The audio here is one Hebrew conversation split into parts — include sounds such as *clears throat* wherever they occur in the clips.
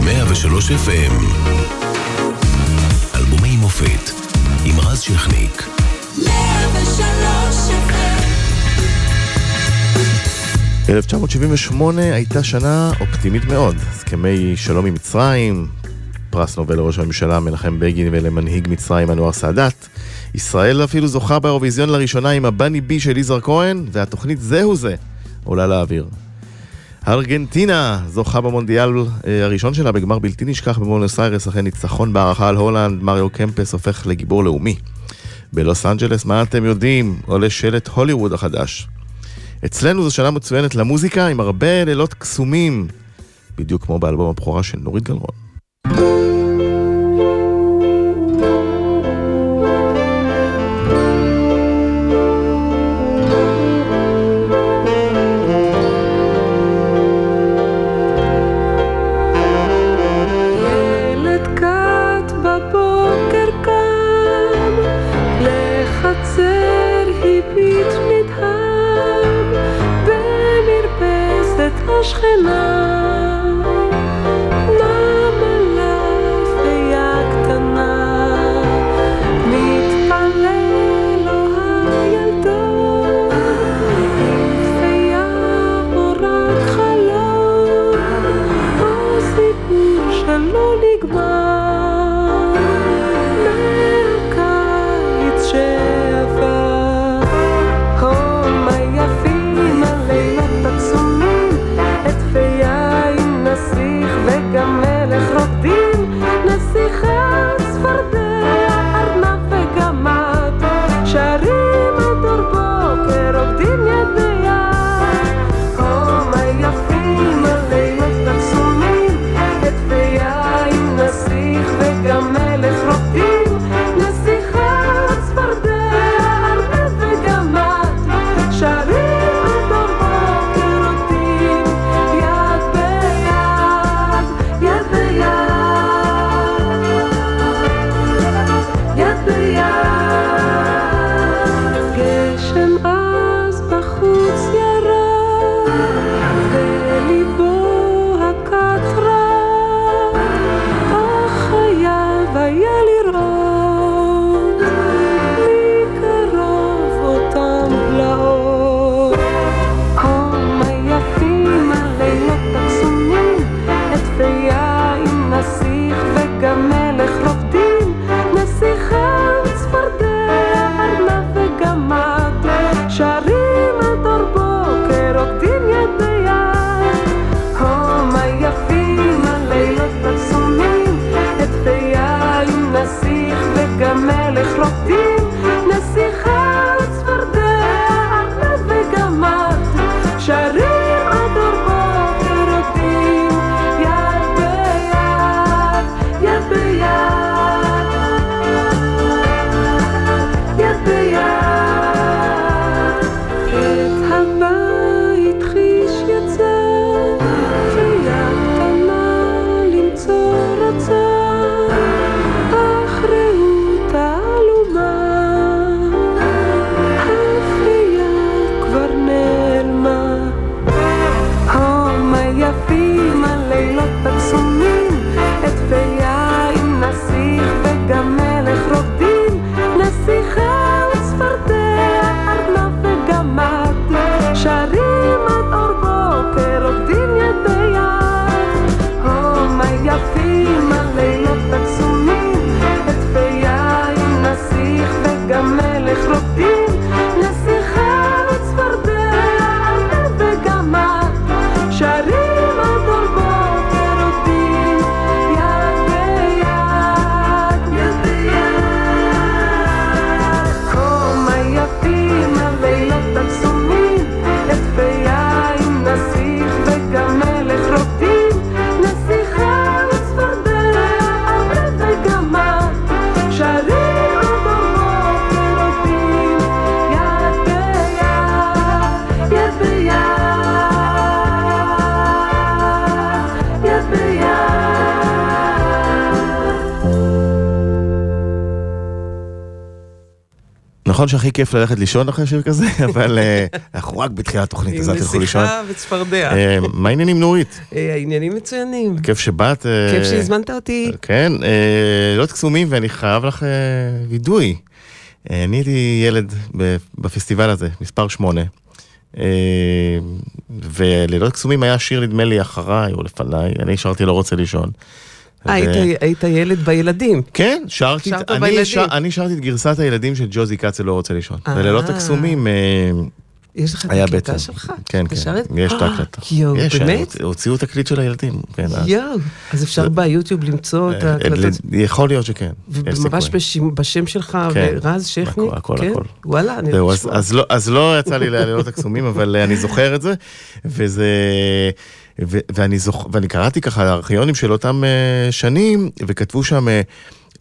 ב-103 FM. אלבומי מופת עם רז שכניק. 103 1978 הייתה שנה אופטימית מאוד. הסכמי שלום עם מצרים, פרס נובל לראש הממשלה מנחם בגין ולמנהיג מצרים אנואר סאדאת. ישראל אפילו זוכה באירוויזיון לראשונה עם הבני בי של יזהר כהן, והתוכנית זהו זה עולה לאוויר. ארגנטינה זוכה במונדיאל אה, הראשון שלה בגמר בלתי נשכח במונוס איירס אחרי ניצחון בהערכה על הולנד, מריו קמפס הופך לגיבור לאומי. בלוס אנג'לס, מה אתם יודעים? עולה שלט הוליווד החדש. אצלנו זו שנה מצוינת למוזיקה עם הרבה לילות קסומים, בדיוק כמו באלבום הבכורה של נורית גלרון. נכון שהכי כיף ללכת לישון אחרי שיר כזה, *laughs* אבל אה, אנחנו רק בתחילת התוכנית, אז אל תלכו לישון. עם נסיכה וצפרדע. אה, מה העניינים נורית? אה, העניינים מצוינים. כיף שבאת. כיף שהזמנת אותי. כן, אה, לא קסומים ואני חייב לך וידוי. אני הייתי ילד בפסטיבל הזה, מספר שמונה. ולילות קסומים היה שיר נדמה לי אחריי או לפניי, אני שרתי לא רוצה לישון. אה, היית- היית ילד בילדים. כן, שרתי, שרת אני, בילדים. שר, אני שרתי את גרסת הילדים של ג'וזי קצה לא רוצה לישון. אה. בלילות הקסומים אה, יש לך את הקליטה. שלך? כן, כן, את- יש את ההקלטה. יואו, באמת? הוצ- הוציאו תקליט של הילדים. כן, יואו, אז אפשר ביוטיוב למצוא את ההקלטות. יכול להיות שכן. בשים- בשם שלך, כן. ורז שכני? הכל, הכל, כן? וואלה, אני לא אז, לא, יצא לי ללילות הקסומים, אבל אני זוכר את זה, וזה... ו, ואני, זוכ, ואני קראתי ככה ארכיונים של אותם uh, שנים, וכתבו שם, uh,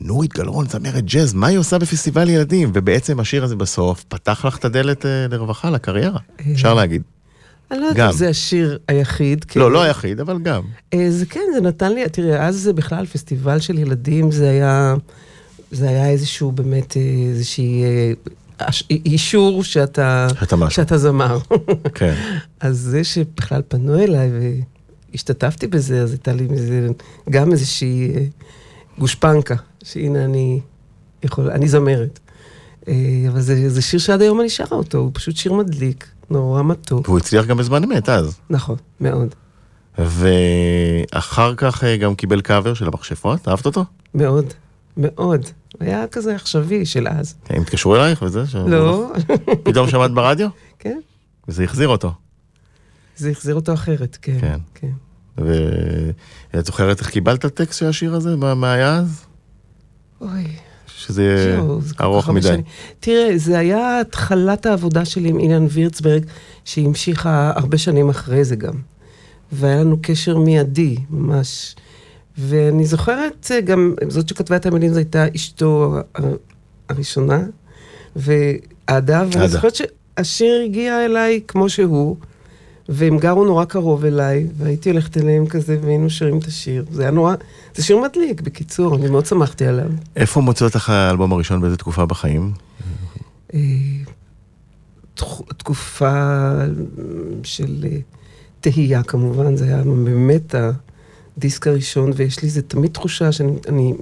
נורית גלרון, זמרת ג'אז, מה היא עושה בפסטיבל ילדים? ובעצם השיר הזה בסוף פתח לך את הדלת uh, לרווחה, לקריירה, אפשר להגיד. אני לא יודעת. אם זה השיר היחיד. כן. לא, לא היחיד, אבל גם. אה, זה כן, זה נתן לי, תראה, אז זה בכלל פסטיבל של ילדים, זה היה, זה היה איזשהו באמת, אה, איזושהי אה, אישור שאתה, שאתה. שאתה זמר. כן. *laughs* אז זה שבכלל פנו אליי והשתתפתי בזה, אז הייתה לי מזה גם איזושהי אה, גושפנקה, שהנה אני יכול, אני זמרת. אה, אבל זה, זה שיר שעד היום אני שרה אותו, הוא פשוט שיר מדליק, נורא מתוק. והוא הצליח גם בזמן אמת אז. נכון, מאוד. ואחר כך אה, גם קיבל קאבר של המכשפות, אהבת אותו? מאוד, מאוד. היה כזה עכשווי של אז. הם התקשרו אלייך וזה? ש- לא, פתאום שמעת ברדיו? כן, וזה החזיר אותו. זה החזיר אותו אחרת, כן. כן. כן. ואת זוכרת איך קיבלת טקסט של השיר הזה? מה מה היה אז? אוי, שזה כך ארוך מדי. שנים. תראה, זה היה התחלת העבודה שלי עם אילן וירצברג, שהמשיכה הרבה שנים אחרי זה גם. והיה לנו קשר מיידי, ממש. ואני זוכרת אה, גם, זאת שכתבה את המילים, זו הייתה אשתו הראשונה, ועדה, ואני. זוכרת שהשיר הגיע אליי כמו שהוא, והם גרו נורא קרוב אליי, והייתי הולכת אליהם כזה, והיינו שרים את השיר. זה היה נורא, זה שיר מדליק, בקיצור, אני מאוד שמחתי עליו. איפה מוצא אותך האלבום הראשון באיזה תקופה בחיים? אה, תקופה של אה, תהייה כמובן, זה היה באמת הדיסק הראשון, ויש לי איזה תמיד תחושה שאני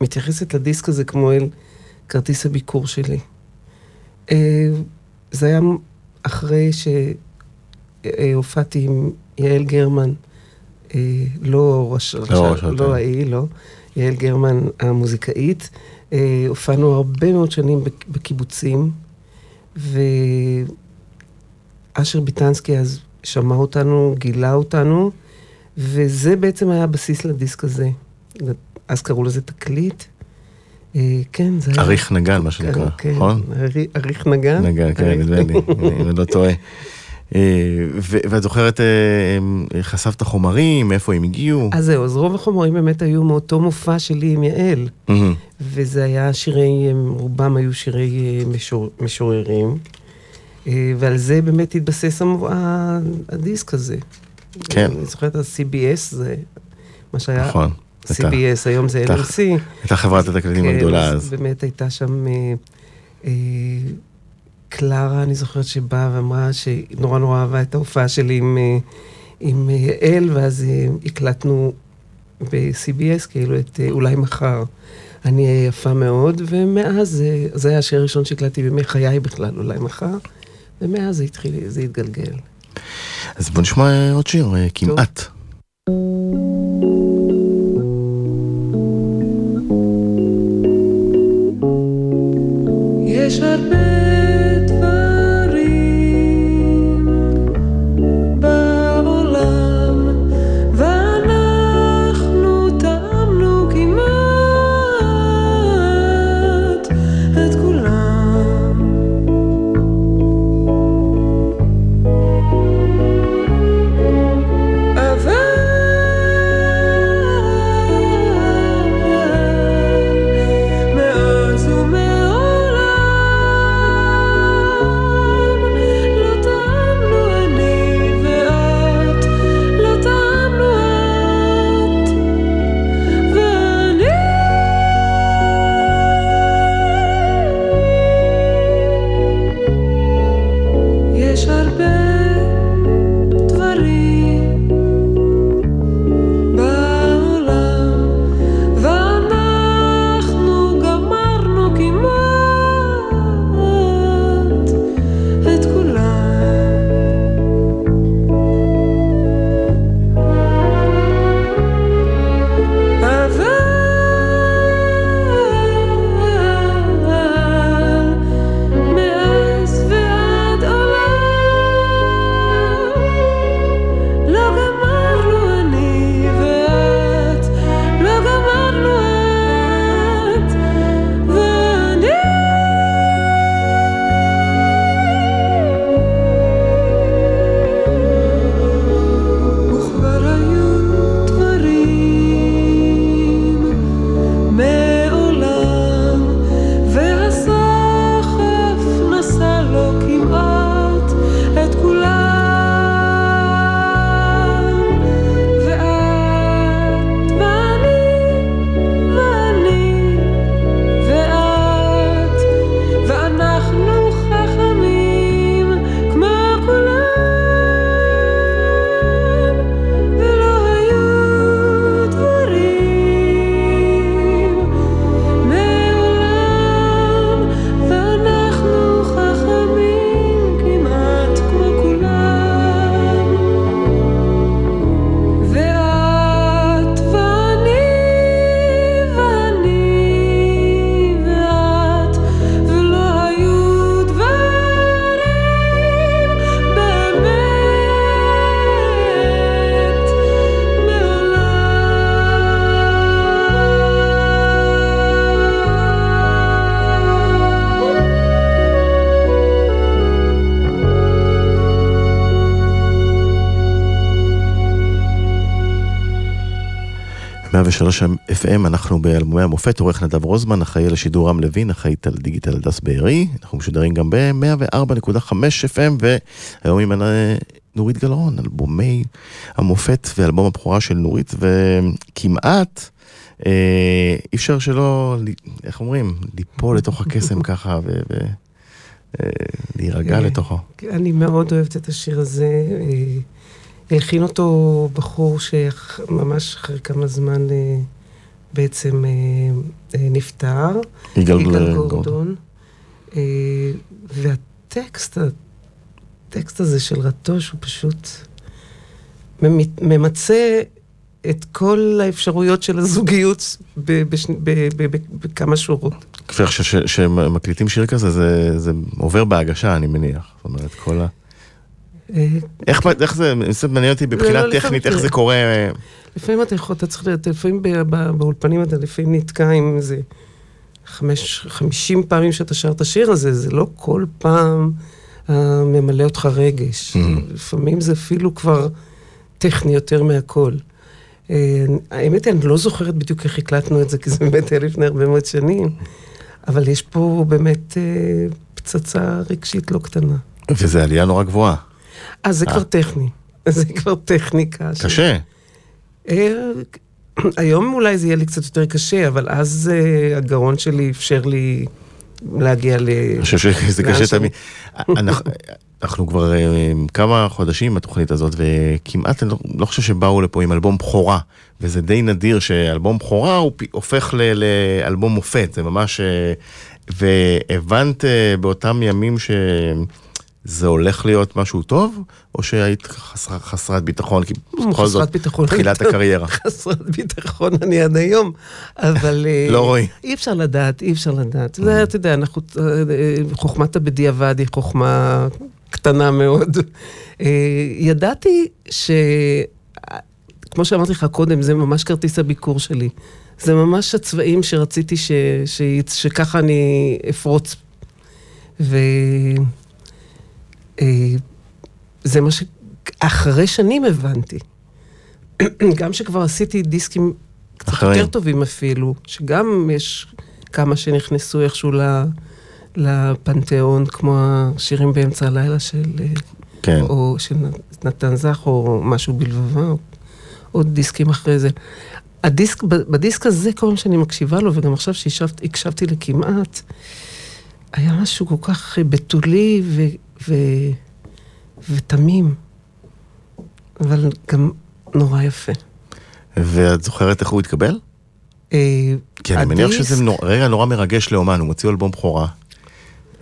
מתייחסת לדיסק הזה כמו אל כרטיס הביקור שלי. אה, זה היה אחרי שהופעתי עם יעל גרמן, אה, לא ראש, לא לא אותה. ההיא, לא, יעל גרמן המוזיקאית. אה, הופענו הרבה מאוד שנים בק- בקיבוצים, ואשר ביטנסקי אז שמע אותנו, גילה אותנו, וזה בעצם היה הבסיס לדיסק הזה. אז קראו לזה תקליט. אה, כן, זה היה... אריך נגן, מה שנקרא, כן, נכון? ארי- אריך נגן. נגן, כן, נדמה לי, אם אני לא טועה. אה, ואת זוכרת, אה, חשפת חומרים, מאיפה הם הגיעו? אז זהו, אז רוב החומרים באמת היו מאותו מופע שלי עם יעל. וזה היה שירי, רובם היו שירי משור, משוררים, ועל זה באמת התבסס הדיסק הזה. כן. אני זוכרת, ה-CBS זה מה שהיה, נכון. CBS, היום זה LMC. הייתה חברת התקליטים כן, הגדולה אז. באמת הייתה שם אה, אה, קלרה, אני זוכרת שבאה ואמרה שהיא נורא נורא אהבה את ההופעה שלי עם, אה, עם יעל, ואז הקלטנו ב-CBS, כאילו את אולי מחר. אני אהיה יפה מאוד, ומאז, זה היה השיר הראשון שהקלטתי בימי חיי בכלל, אולי מחר, ומאז זה התחיל, זה התגלגל. אז בוא נשמע עוד שיר, אה, כמעט. יש 103 FM, אנחנו באלבומי המופת, עורך נדב רוזמן, אחראי על השידור רם לוין, אחראית על דיגיטל הדס בארי, אנחנו משודרים גם ב-104.5 FM, והיום עם נורית גלרון, אלבומי המופת ואלבום הבכורה של נורית, וכמעט אה, אי אפשר שלא, איך אומרים, ליפול לתוך הקסם *laughs* ככה ולהירגע אה, לתוכו. אני מאוד אוהבת את השיר הזה. הלחין אותו בחור שממש אחרי כמה זמן אה, בעצם אה, אה, נפטר. יגאל גורדון. והטקסט, הטקסט הזה של רטוש הוא פשוט ממ- ממצה את כל האפשרויות של הזוגיות בכמה שורות. כפי שמקליטים שיר כזה, זה, זה עובר בהגשה, אני מניח. זאת אומרת, כל ה... איך, איך זה, זה מעניין אותי מבחינה לא, טכנית, איך תראה. זה קורה. לפעמים אתה יכול, אתה צריך, אתה לפעמים באולפנים אתה לפעמים נתקע עם איזה חמש, חמישים פעמים שאתה שר את השיר הזה, זה לא כל פעם אה, ממלא אותך רגש. Mhm. לפעמים זה אפילו כבר טכני יותר מהכל. אה, האמת היא, אני לא זוכרת בדיוק איך הקלטנו את זה, כי זה באמת היה לפני הרבה מאוד שנים, אבל יש פה באמת אה, פצצה רגשית לא קטנה. וזה עלייה נורא גבוהה. אז זה אה. כבר טכני. *laughs* זה כבר טכניקה. קשה. אה, היום אולי זה יהיה לי קצת יותר קשה, אבל אז אה, הגרון שלי אפשר לי להגיע ל... אני חושב שזה קשה תמיד. אנחנו- כבר כמה חודשים בתוכנית הזאת, וכמעט אני לא- לא חושב שבאו לפה עם אלבום בכורה, וזה די נדיר שאלבום בכורה הוא הופך לאלבום מופת, זה ממש... והבנת באותם ימים שזה הולך להיות משהו טוב, או שהיית חסר- חסרת ביטחון, כי בכל זאת, ביטחון. תחילת *laughs* הקריירה. חסרת ביטחון אני עד היום, אבל... אה, לא רואים. אי אפשר לדעת, אי אפשר לדעת. זה, אתה יודע, אנחנו, אה, אה, חוכמת הבדיעבד היא חוכמה קטנה מאוד. ידעתי ש... כמו שאמרתי לך קודם, זה ממש כרטיס הביקור שלי. זה ממש הצבעים שרציתי ש... ש... שככה אני אפרוץ. ו... אה, זה מה ש... אחרי שנים הבנתי. *clears throat* גם שכבר עשיתי דיסקים קצת אחרים. יותר טובים אפילו, שגם יש כמה שנכנסו איכשהו. לפנתיאון, כמו השירים באמצע הלילה של... אה, כן. או של נתן זך, או משהו בלבבה, או עוד דיסקים אחרי זה. הדיסק, בדיסק הזה, כל פעם שאני מקשיבה לו, וגם עכשיו שהקשבתי לכמעט, היה משהו כל כך אה, בתולי ו, ותמים, אבל גם נורא יפה. ואת זוכרת איך הוא התקבל? אה, כי אני מניח שזה נור- רגע נורא מרגש לאומן, הוא מוציא אלבום בכורה.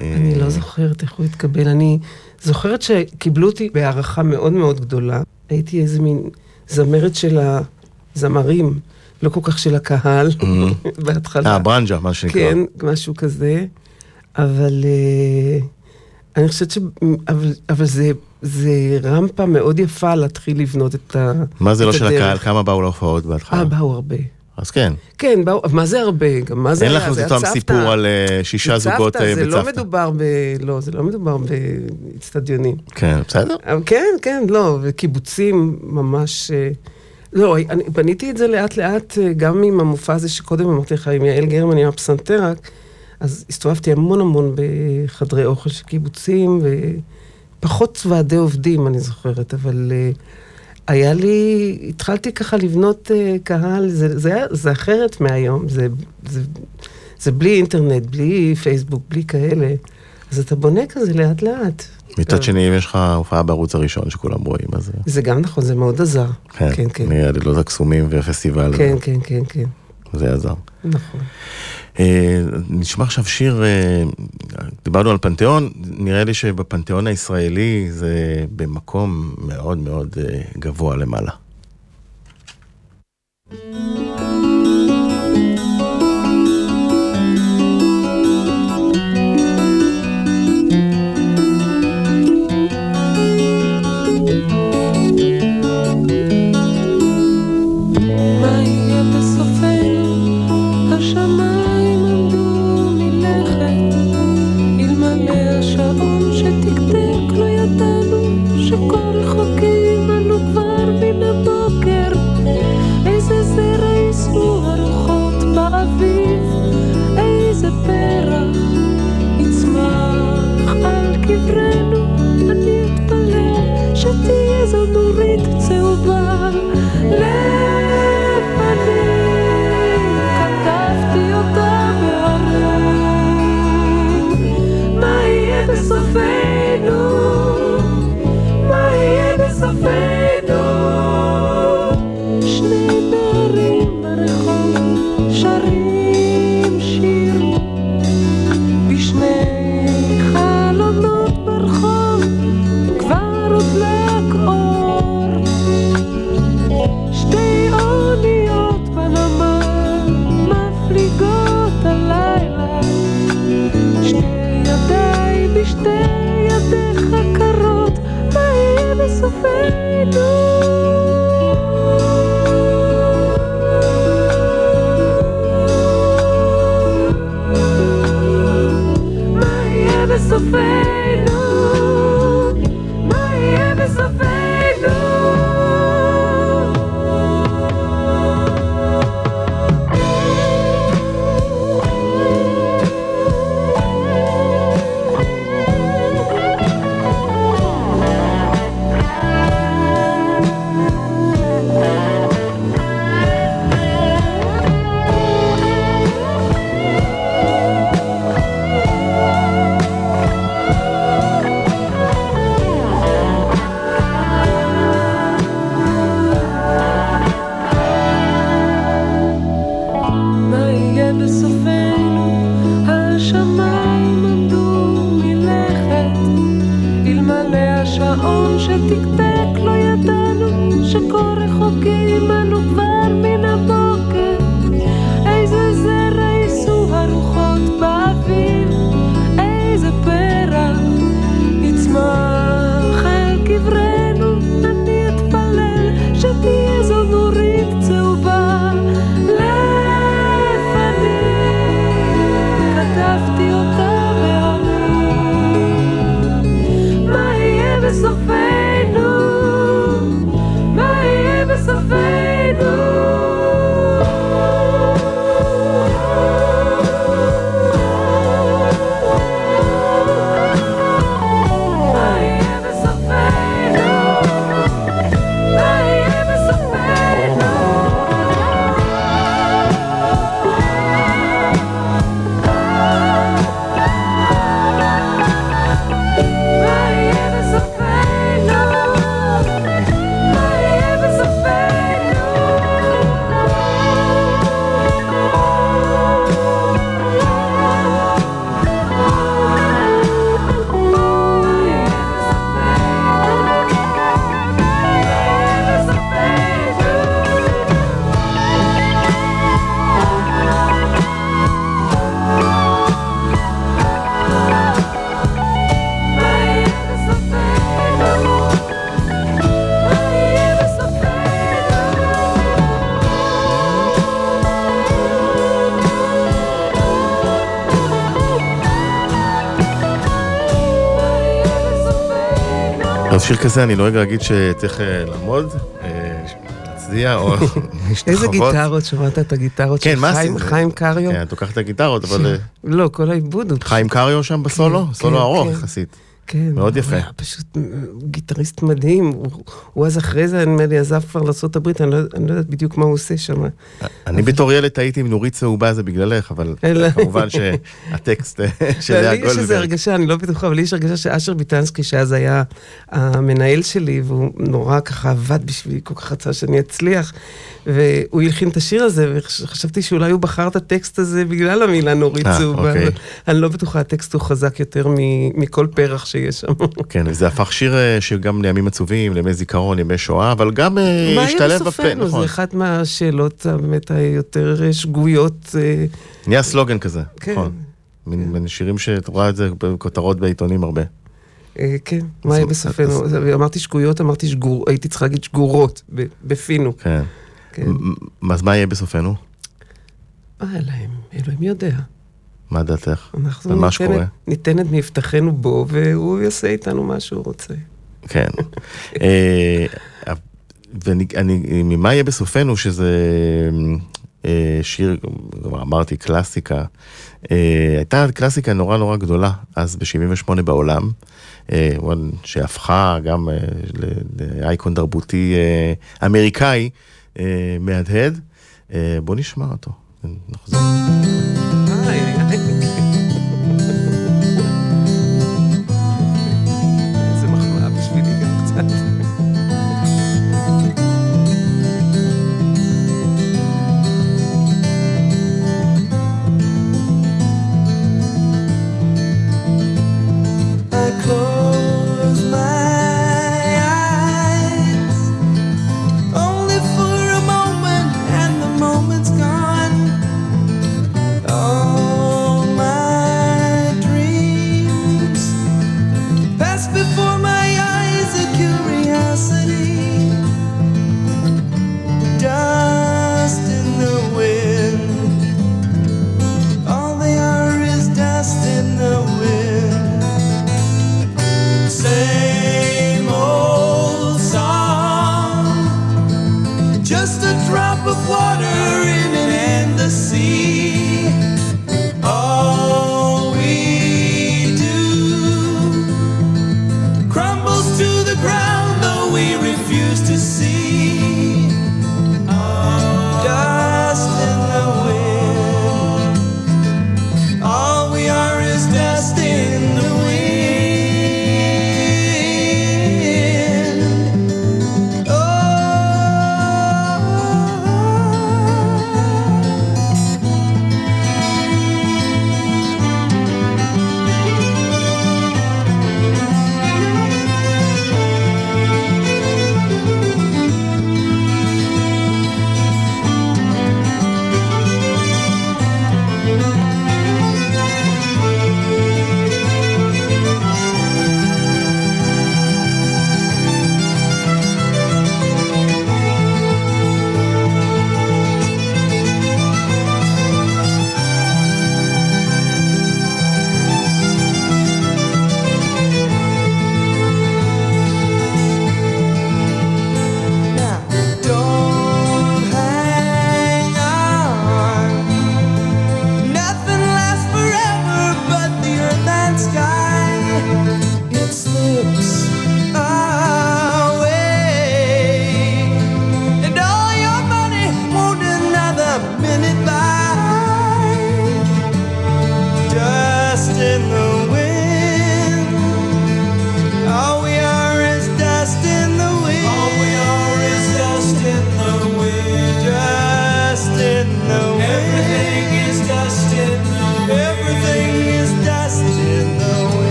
אני אה, לא זוכרת איך הוא התקבל. אני זוכרת שקיבלו אותי בהערכה מאוד מאוד גדולה. הייתי איזה מין זמרת של הזמרים, לא כל כך של הקהל, *laughs* בהתחלה. אה, ברנג'ה, מה שנקרא. כן, משהו כזה. אבל אה, אני חושבת ש... אבל, אבל זה, זה רמפה מאוד יפה להתחיל לבנות את ה... מה זה לא של. הקהל? כמה באו להופעות בהתחלה? אה, באו הרבה. אז כן. כן, באו, מה זה הרבה? גם מה זה אין היה? לכם זה אותם היה סיפור. על אה, שישה זה זוגות צוותא, אה, זה לא בצוותא. מדובר ב... לא, זה לא מדובר באצטדיונים. כן, בסדר. כן, כן, לא, וקיבוצים ממש... אה, לא, אני בניתי את זה לאט לאט, אה, גם עם המופע הזה שקודם אמרתי לך, עם יעל גרמן, עם הפסנתר, רק, אז הסתובבתי המון המון בחדרי אוכל של קיבוצים, ופחות ועדי עובדים, אני זוכרת, אבל אה, היה לי, התחלתי ככה לבנות אה, קהל, זה, זה, זה אחרת מהיום, זה, זה, זה בלי אינטרנט, בלי פייסבוק, בלי כאלה, אז אתה בונה כזה לאט לאט. מצד שני, אם יש לך הופעה בערוץ הראשון שכולם רואים, אז אה, זה גם נכון, זה מאוד עזר. כן, כן, כן. נראה לי לא הקסומים והפסטיבל, כן, כן, כן, כן, זה עזר. נכון. אה, נשמע עכשיו שיר, אה, דיברנו על פנתיאון, נראה לי שבפנתיאון הישראלי זה במקום מאוד מאוד אה, גבוה למעלה. מה אז שיר כזה אני נוהג להגיד שצריך אה, לעמוד, אה, להצדיע או *laughs* להשתחוות. איזה גיטרות, שמעת את הגיטרות כן, של חיים- קריו? כן, את לוקחת את הגיטרות, אבל אה, לא, כל העיבוד הוא... חיים קריו שם בסולו? כן, סולו כן, ארוך. יחסית. כן. מאוד הוא יפה. היה פשוט גיטריסט מדהים. הוא- הוא אז אחרי זה, נדמה לי, עזב כבר לארה"ב, אני לא אני לא יודעת בדיוק מה הוא עושה שם. אני בתור ילד טעיתי עם נורית צהובה זה בגללך, אבל אלא- כמובן שהטקסט אה, *laughs* של לאה לי יש איזו גולדברג. הרגשה, אני לא בטוחה, אבל לי יש הרגשה שאשר ביטנסקי, שאז היה המנהל שלי, והוא נורא ככה עבד בשבילי, כל כך רצה שאני אצליח, והוא הלחין את השיר הזה, וחשבתי שאולי הוא בחר את הטקסט הזה בגלל המילה נורית אה, צהובה, אוקיי. אבל אני לא בטוחה, הטקסט הוא חזק יותר מ- מכל פרח שיש שם. *laughs* כן, וזה הפך שיר אה, שגם לימים עצובים, לימי זיכרון, ימי שואה, אבל גם אה, מה השתלב יהיה בפה? נכון. זה אחת מהשאלות באמת היותר אה, שגויות. אה, נהיה סלוגן כזה, כן. נכון. מין מין שירים שאת רואה את זה בכותרות בעיתונים הרבה. אה, כן, מה יהיה בסופנו? אמרתי שגויות, אמרתי שגור, הייתי צריכה להגיד שגורות, בפינו. כן. כן. אז מה יהיה בסופנו? מה אלוהים, אלוהים יודע. מה דעתך? אנחנו ניתן שקורה? את- ניתן את מבטחנו בו, והוא יעשה איתנו מה שהוא רוצה. כן. *laughs* אה, ואני, אני, ממה יהיה בסופנו, שזה אה, שיר, כבר אמרתי, קלאסיקה. אה, הייתה קלאסיקה נורא נורא גדולה, אז ב-78 בעולם, אה, שהפכה גם אה, לאייקון תרבותי אה, אמריקאי אה, מהדהד. אה, בוא נשמע אותו, נחזור.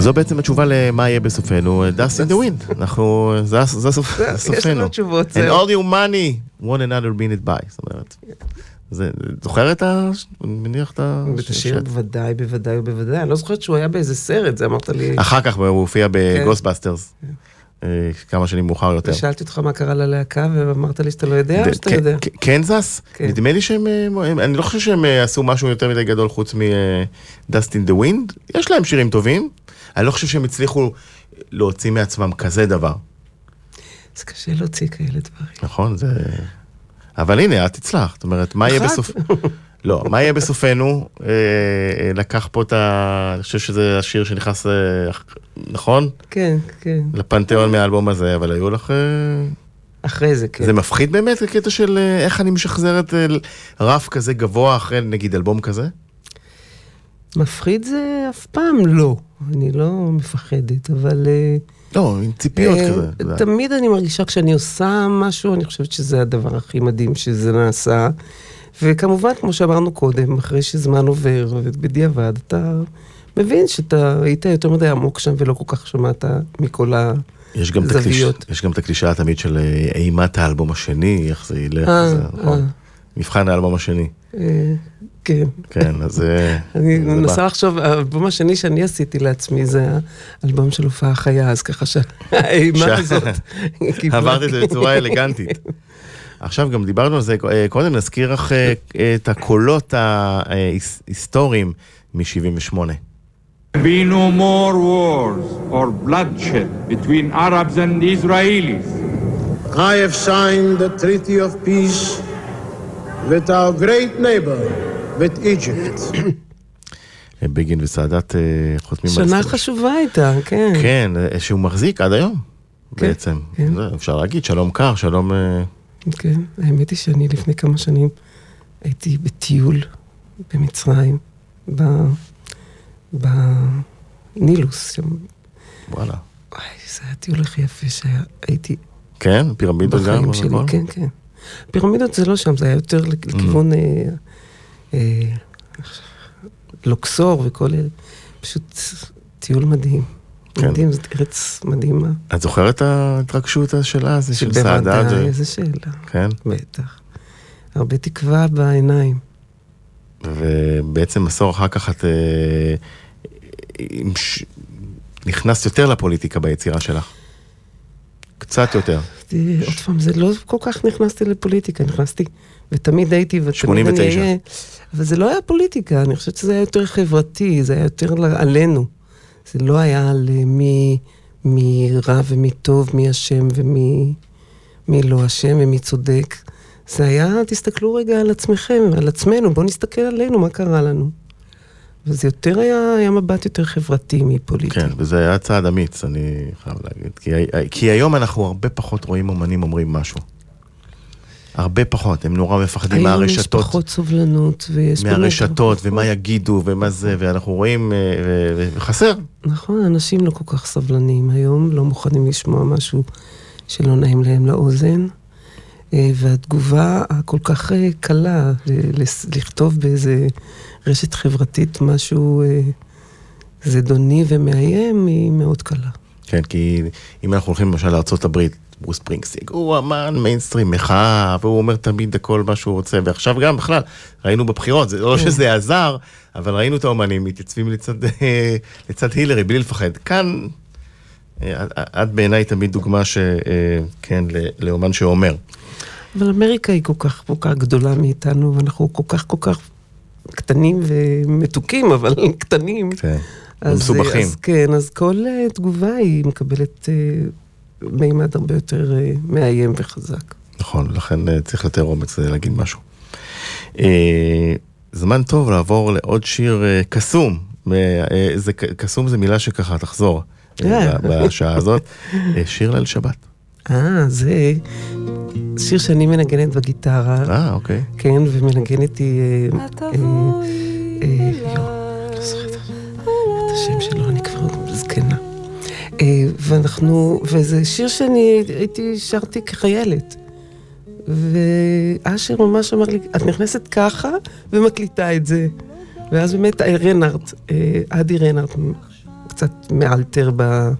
זו בעצם התשובה למה יהיה בסופנו, Dust in the wind. *laughs* אנחנו, זה זה זה יש לנו סופנו. תשובות, And all your money, won't another minute buy. זאת אומרת, זה, זוכר את ה... אני מניח את ה... ואת השיר בוודאי, בוודאי ובוודאי. אני לא זוכרת שהוא היה באיזה סרט, זה אמרת לי. אחר כך הוא הופיע ב Ghostbusters, כמה שנים מאוחר יותר. ושאלתי אותך מה קרה ללהקה, ואמרת לי שאתה לא יודע, או שאתה יודע? קנזס? כן. נדמה לי שהם, אה, אני לא חושב שהם אה, עשו משהו יותר מדי גדול חוץ מ-Dust in the Wind. יש להם שירים טובים, אני לא חושב שהם הצליחו להוציא מעצמם כזה דבר, זה קשה להוציא כאלה דברים. נכון? זה... אבל הנה, את הצלחת, זאת אומרת, מה יהיה. בסוף... לא, מה יהיה בסופנו? אה, אה, לקח פה את ה... אני חושב שזה השיר שנכנס, אה, נכון? כן, כן. לפנתיאון מהאלבום הזה, אבל היו לך... אחרי זה, כן. זה מפחיד באמת, הקטע של איך אני משחזרת רף כזה גבוה אחרי נגיד אלבום כזה? מפחיד זה אף פעם לא. אני לא מפחדת, אבל... אה, לא, עם ציפיות אה, כזה. תמיד אני מרגישה כשאני עושה משהו, אני חושבת שזה הדבר הכי מדהים שזה נעשה. וכמובן, כמו שאמרנו קודם, אחרי שזמן עובר, ובדיעבד, אתה מבין שאתה היית יותר מדי עמוק שם ולא כל כך שמעת מכל ה... יש גם. יש גם את הקלישאה תמיד של אה, אימת האלבום השני, איך זה ילך, זה, נכון? מבחן האלבום השני, אה, כן. כן, אז אה, *laughs* אני זה מנסה בא. לחשוב, האלבום השני שאני עשיתי לעצמי זה האלבום של הופעה חיה, אז ככה שהאימה *laughs* שה- הזאת *laughs* עברת את זה בצורה אלגנטית. עכשיו גם דיברנו על זה אה, קודם, נזכיר לך את הקולות ההיסטוריים מ-78. be no more wars or bloodshed between Arabs and Israelis. I have signed the Treaty of Peace with our great neighbor, with Egypt. *coughs* בגין וסאדאת אה, חותמים על שנה הסכם. חשובה הייתה, כן. כן, אה, שהוא מחזיק עד היום, כן, בעצם. כן. זה, אפשר להגיד, שלום קר, שלום... אה, כן, האמת היא שאני לפני כמה שנים הייתי בטיול במצרים, ב... בנילוס, שם. וואלה. וואי, זה היה הטיול הכי יפה שהיה, הייתי כן, פירמידות גם, בחיים שלי? כן, כן. פירמידות זה לא שם, זה היה יותר לכ- לכיוון אה, אה, לוקסור וכל אלה. פשוט טיול מדהים. כן. מדהים, זאת ארץ מדהימה. את זוכרת את ההתרגשות שלה, הזה של סאדאת? בוודאי, איזה שאלה. כן, בטח. הרבה תקווה בעיניים. ובעצם עשור אחר כך את אה, נכנסת יותר לפוליטיקה ביצירה שלך. קצת יותר. תראי, עוד פעם, זה לא כל כך נכנסתי לפוליטיקה, נכנסתי, ותמיד הייתי, ותמיד 89. אני אהיה, אבל זה לא היה פוליטיקה, אני חושבת שזה היה יותר חברתי, זה היה יותר עלינו. זה לא היה על אה, מי, מי רע ומי טוב, מי אשם ומי מי לא אשם ומי צודק. זה היה, תסתכלו רגע על עצמכם, על עצמנו, בואו נסתכל עלינו, מה קרה לנו. וזה יותר היה, היה מבט יותר חברתי מפוליטי. כן, וזה היה צעד אמיץ, אני חייב להגיד. כי, כי היום אנחנו הרבה פחות רואים אומנים אומרים משהו. הרבה פחות, הם נורא מפחדים היום יש מהרשתות. פחות סובלנות, ויש... באמת מהרשתות, ומה יגידו, ומה זה, ואנחנו רואים, אה, וחסר. נכון, אנשים לא כל כך סבלניים היום, לא מוכנים לשמוע משהו שלא נעים להם לאוזן. אה, והתגובה הכל כך אה, קלה, לכתוב באיזה רשת חברתית משהו אה, זדוני ומאיים, היא מאוד קלה. כן, כי אם אנחנו הולכים למשל לארה"ב, ברוס ספרינגסטין, הוא אמן מיינסטרים, מחאה, והוא אומר תמיד הכל מה שהוא רוצה, ועכשיו גם בכלל, ראינו בבחירות, זה לא שזה עזר, אבל ראינו את האומנים מתייצבים לצד, אה, לצד הילרי בלי לפחד. כאן, אה, את- בעיניי תמיד דוגמה ש... כן, לאומן שאומר. אבל אמריקה היא כל כך כל כך גדולה מאיתנו, ואנחנו כל כך כל כך קטנים ומתוקים, אבל *laughs* קטנים. כן. אז, ומסובכים. אז כן, אז כל uh, תגובה היא מקבלת uh, מימד הרבה יותר uh, מאיים וחזק. נכון, לכן אה, צריך יותר אומץ אה, להגיד משהו. אה, זמן טוב לעבור לעוד שיר אה, קסום. אה, אה, זה קסום זה מילה שככה תחזור אה, אה. בשעה הזאת. *laughs* אה, שיר ליל שבת. אה, זה שיר שאני מנגנת בגיטרה, אה, אוקיי. כן, ומנגנת היא... יואו, לא זוכרת את השם שלו, אני כבר זקנה. ואנחנו, וזה שיר שאני הייתי, שרתי כחיילת. ואשר ממש אמר לי, את נכנסת ככה ומקליטה את זה. ואז באמת רנארט, אדי רנארט, קצת מאלתר ב-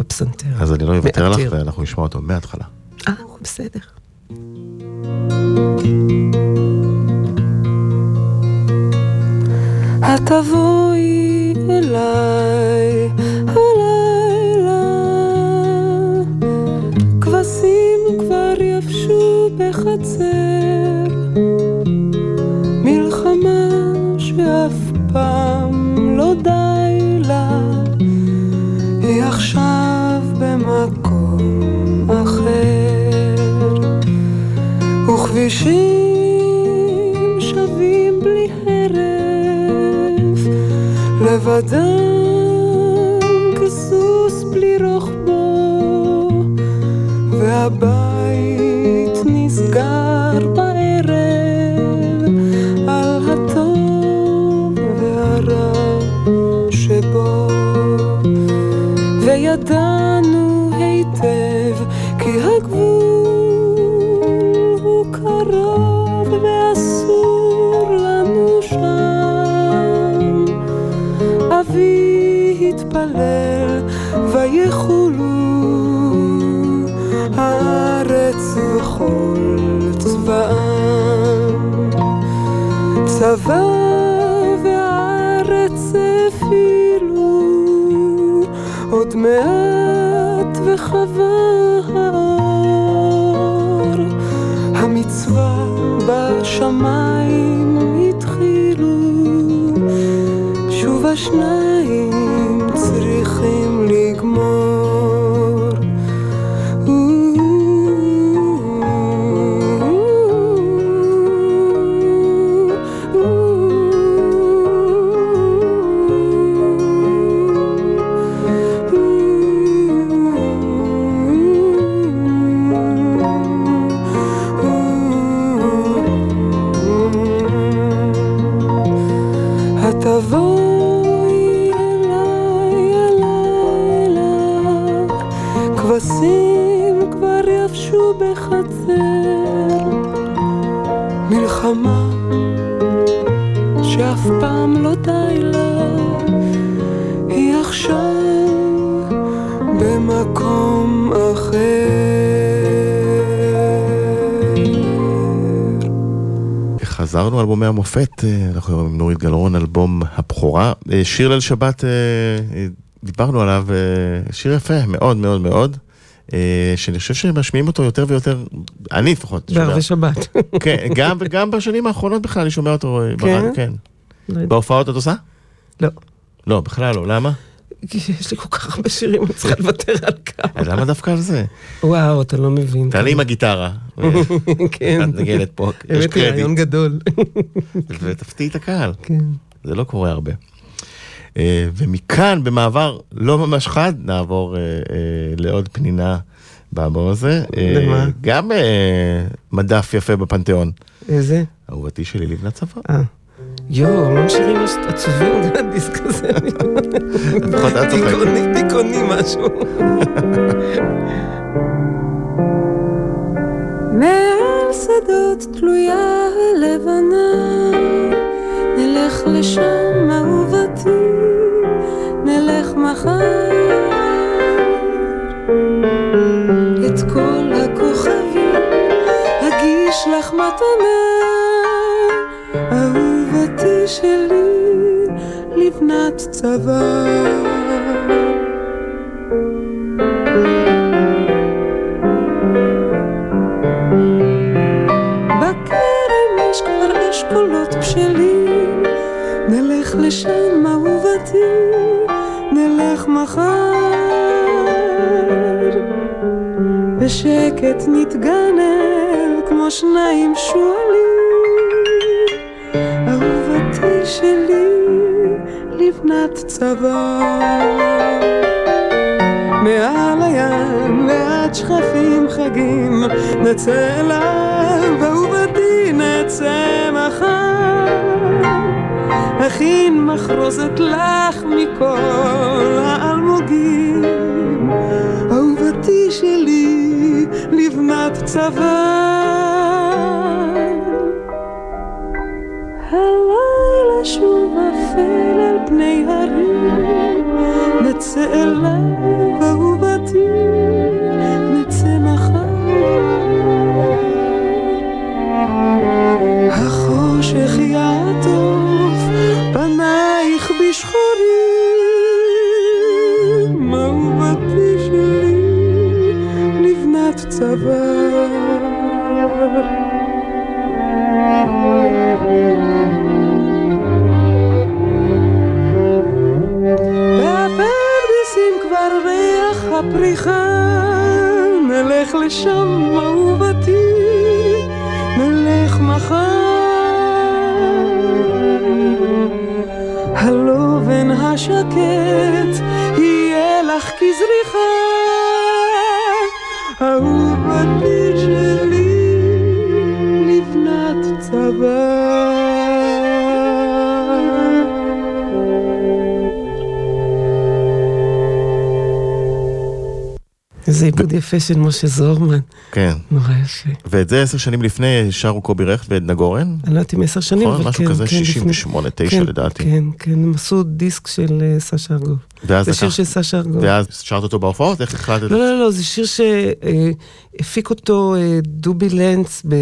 בפסנתר. אז אני לא אוותר לך. ואנחנו נשמע אותו מההתחלה. אה, בסדר. התבואי אליי הלילה, כבשים כבר יבשו בחצר, וכבישים שווים בלי הרף, לבדם כסוס בלי רוחבו, והבית שוב המופת, אה, אנחנו עם נורית גלרון, אלבום הבכורה. אה, שיר ליל שבת, אה, דיברנו עליו, שיר יפה מאוד מאוד מאוד, שאני חושב שמשמיעים אותו יותר ויותר, אני לפחות. בערבי שבת. *laughs* כן, גם, גם בשנים האחרונות בכלל אני שומע אותו כן? ברדיו, כן. לא יודעת. בהופעות את עושה? לא. לא, בכלל לא, למה? יש לי כל כך הרבה שירים, אני צריכה לוותר על כמה. למה דווקא על זה? וואו, אתה לא מבין. תעלי עם הגיטרה. *laughs* כן. את נגנת פה, יש קרדיט. רעיון גדול. *laughs* ותפתיעי את הקהל. כן. זה לא קורה הרבה. אה, ומכאן, במעבר לא ממש חד, נעבור אה, אה, לעוד פנינה באלבום הזה. למה? גם מדף יפה בפנתיאון. איזה? אהובתי שלי לבנת צבא. אה. יואו, המון שירים עצובים בדיסק הזה. *laughs* לפחות את צוחקת. דיכאוני, דיכאוני משהו. מעל שדות תלויה הלבנה, נלך לשם אהובתי, נלך מחר. את כל הכוכבים אגיש לך מתנה, אהובתי שלי, לבנת צבא. אשכולות בשלים, נלך לשם אהובתי, נלך מחר. בשקט נתגנב כמו שניים שועלים, אהובתי שלי, לבנת צבא. מעל הים, ליד שכפים חגים, נצא אליו, אהובתי נצא. אכין מחרוזת לך מכל האלמוגים, אהובתי שלי, לבנת צבא. הלילה שוב אפל על פני הרים, נצא אליו, יפה של משה זורמן, כן. נורא יפה. ואת זה עשר שנים לפני שרו קובי רכט ועדנה גורן? אני לא יודעת אם עשר שנים, נכון, אבל משהו כן, כזה, כן, לפני- 68, 9 כן, לדעתי. כן, כן, הם עשו דיסק של אה, סשה ארגוב. ואז זה שיר של סשה ארגוב. ואז שרת אותו בהופעות? איך החלטת? לא, לא, לא, זה שיר שהפיק אותו אה, דובי לנץ ב...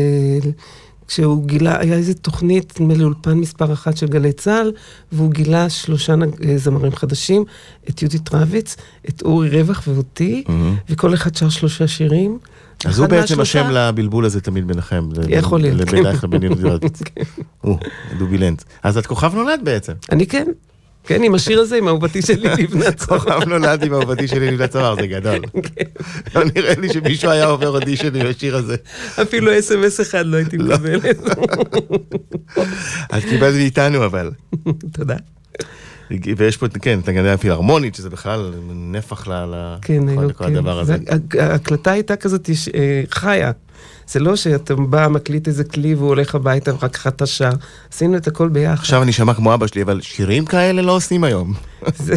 כשהוא גילה, היה איזו תוכנית, נדמה לי אולפן מספר אחת של גלי צה"ל, והוא גילה שלושה נג- אה, זמרים חדשים, את יהודית רביץ, את אורי רווח ואותי, מהמם. וכל אחד שר שלושה שירים. אז הוא בעצם השם לבלבול הזה תמיד ביניכם. יכול להיות, כן. אייכלר לבין יהודית רביץ. *laughs* הוא, דובי לנץ. אז את כוכב נולד בעצם. אני כן, כן, עם השיר הזה, עם אהובתי שלי לבנת *laughs* צהר. כוכב נולד עם אהובתי שלי לבנת צוואר, זה גדול. *laughs* כן. לא נראה לי שמישהו היה עובר אודישן עם השיר הזה. אפילו אס.אם.אס אחד לא הייתי מקבלת. את קיבלת מאיתנו אבל. *laughs* תודה. ויש פה, כן, את הנגנה הפילהרמונית, שזה בכלל נפח כן, לכל- היו, לכל כן. הדבר הזה. זה- ההקלטה הייתה כזאת אה, חיה. זה לא שאתה בא, מקליט איזה כלי והוא הולך הביתה ואחר כך אתה שר. עשינו את הכל ביחד. עכשיו אני אשמע כמו אבא שלי, אבל שירים כאלה לא עושים היום. זה-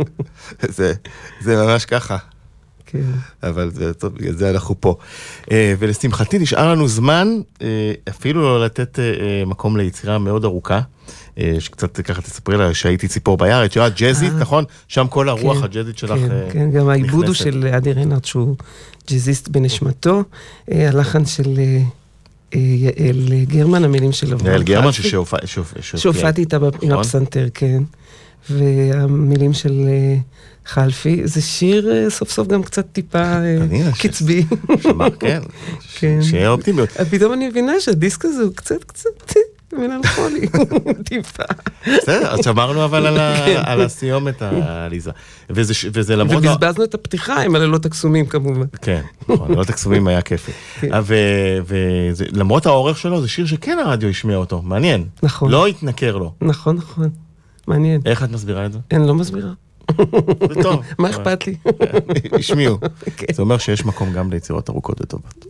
*laughs* זה- זה ממש ככה. כן. אבל זה טוב, בגלל זה אנחנו פה. אה, ולשמחתי נשאר לנו זמן אה, אפילו לא לתת אה, מקום ליצירה מאוד ארוכה. אה, שקצת ככה תספרי לה שהייתי ציפור ביער, את יודעת ג'אזית, אה. נכון? שם כל הרוח כן, הג'אזית שלך כן, אה, כן, גם העיבוד הוא נכנסת. של אדי ריינרד שהוא ג'אזיסט בנשמתו. הלחן של יעל גרמן, המילים של אברהם יעל גרמן. שהופעתי איתה עם נכון? הפסנתר, כן. והמילים של חלפי, זה שיר סוף סוף גם קצת טיפה קצבי. כן, *laughs* כן. שיהיה אופטימיות. פתאום אני מבינה שהדיסק הזה הוא קצת קצת מלנכולי, *laughs* טיפה. בסדר, אז שמרנו אבל על *laughs* כן. הסיומת העליזה. וזה למרות... ובזבזנו את הפתיחה עם הלילות הקסומים כמובן. כן, נכון, לא תקסומים היה כיפי. כן. ולמרות האורך שלו, זה שיר שכן הרדיו השמיע אותו, מעניין. נכון. לא התנכר לו. נכון, נכון. מעניין. איך את מסבירה את זה? אני לא מסבירה. זה טוב. *laughs* מה אכפת לי? השמיעו. כן. זה אומר שיש מקום גם ליצירות ארוכות וטובות.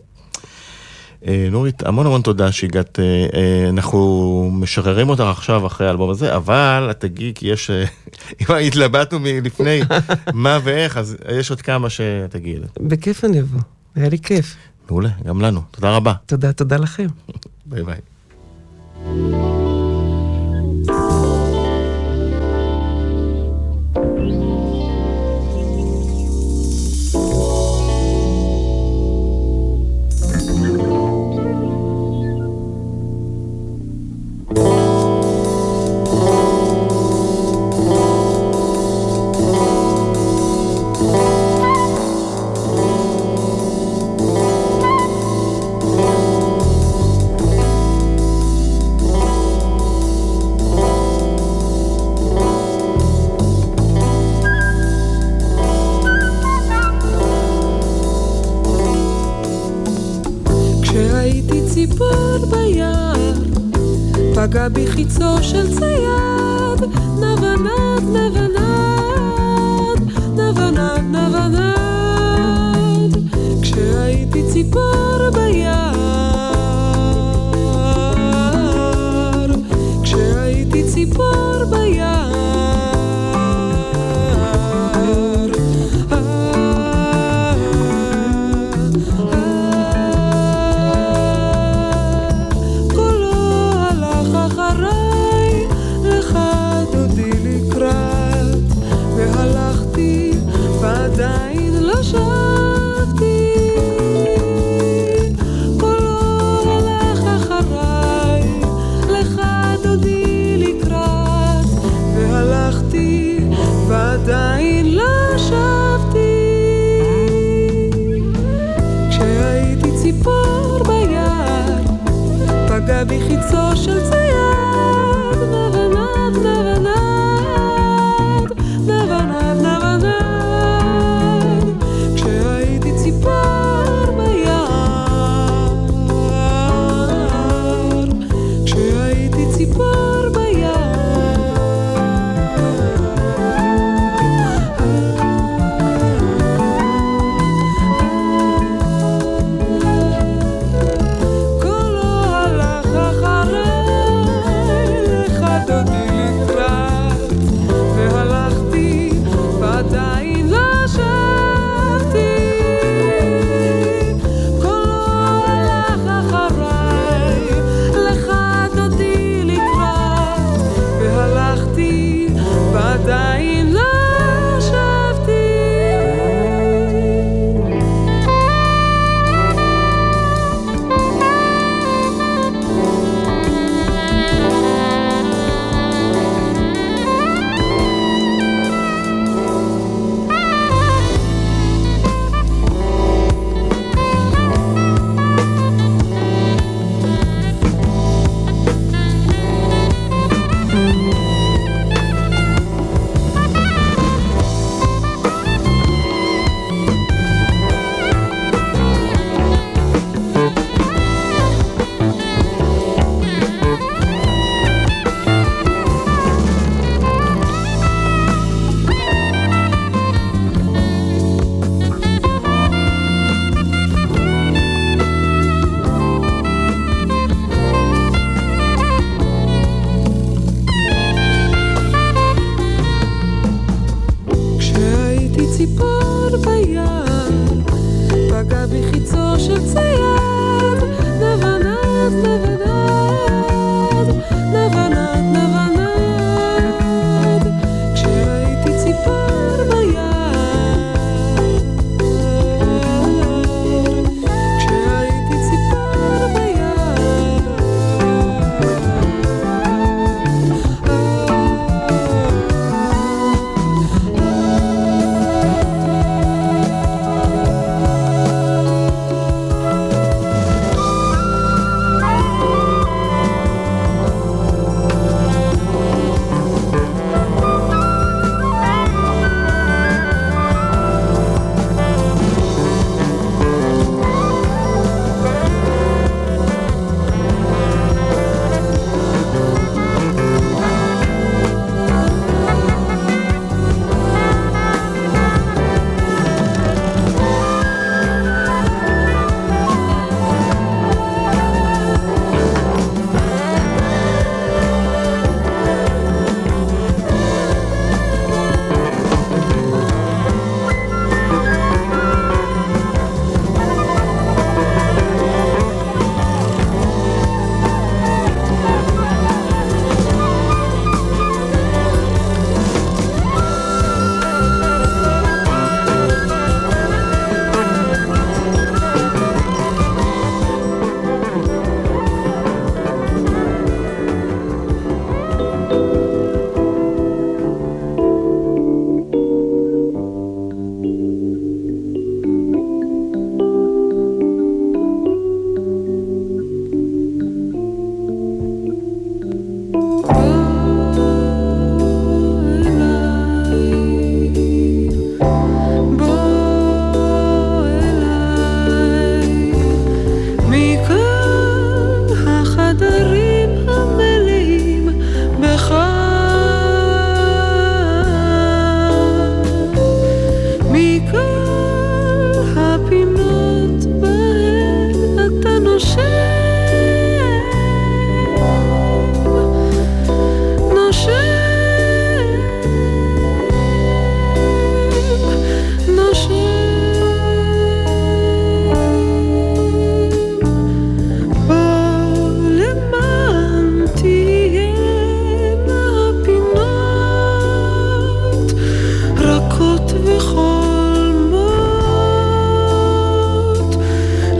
אה, נורית, המון המון תודה שהגעת. אה, אה, אנחנו משחררים אותך עכשיו אחרי האלבום הזה, אבל את תגיעי, כי יש... *laughs* אם התלבטנו מלפני *laughs* מה ואיך, אז יש עוד כמה. אליהם. בכיף אני אבוא. היה לי כיף. מעולה, גם לנו. תודה רבה. תודה, תודה לכם. ביי ביי. חיצו של צייד,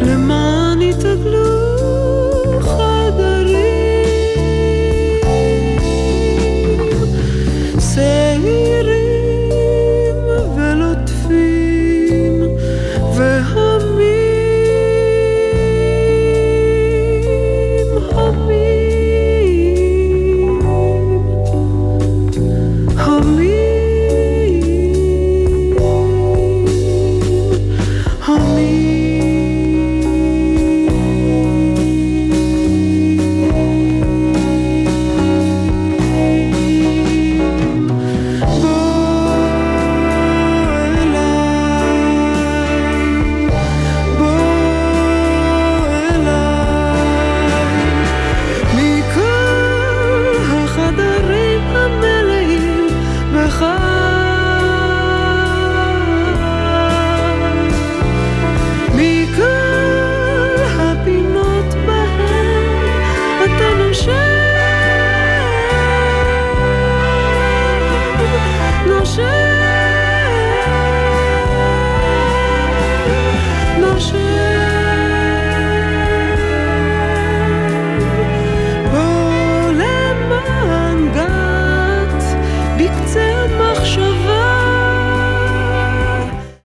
le monde.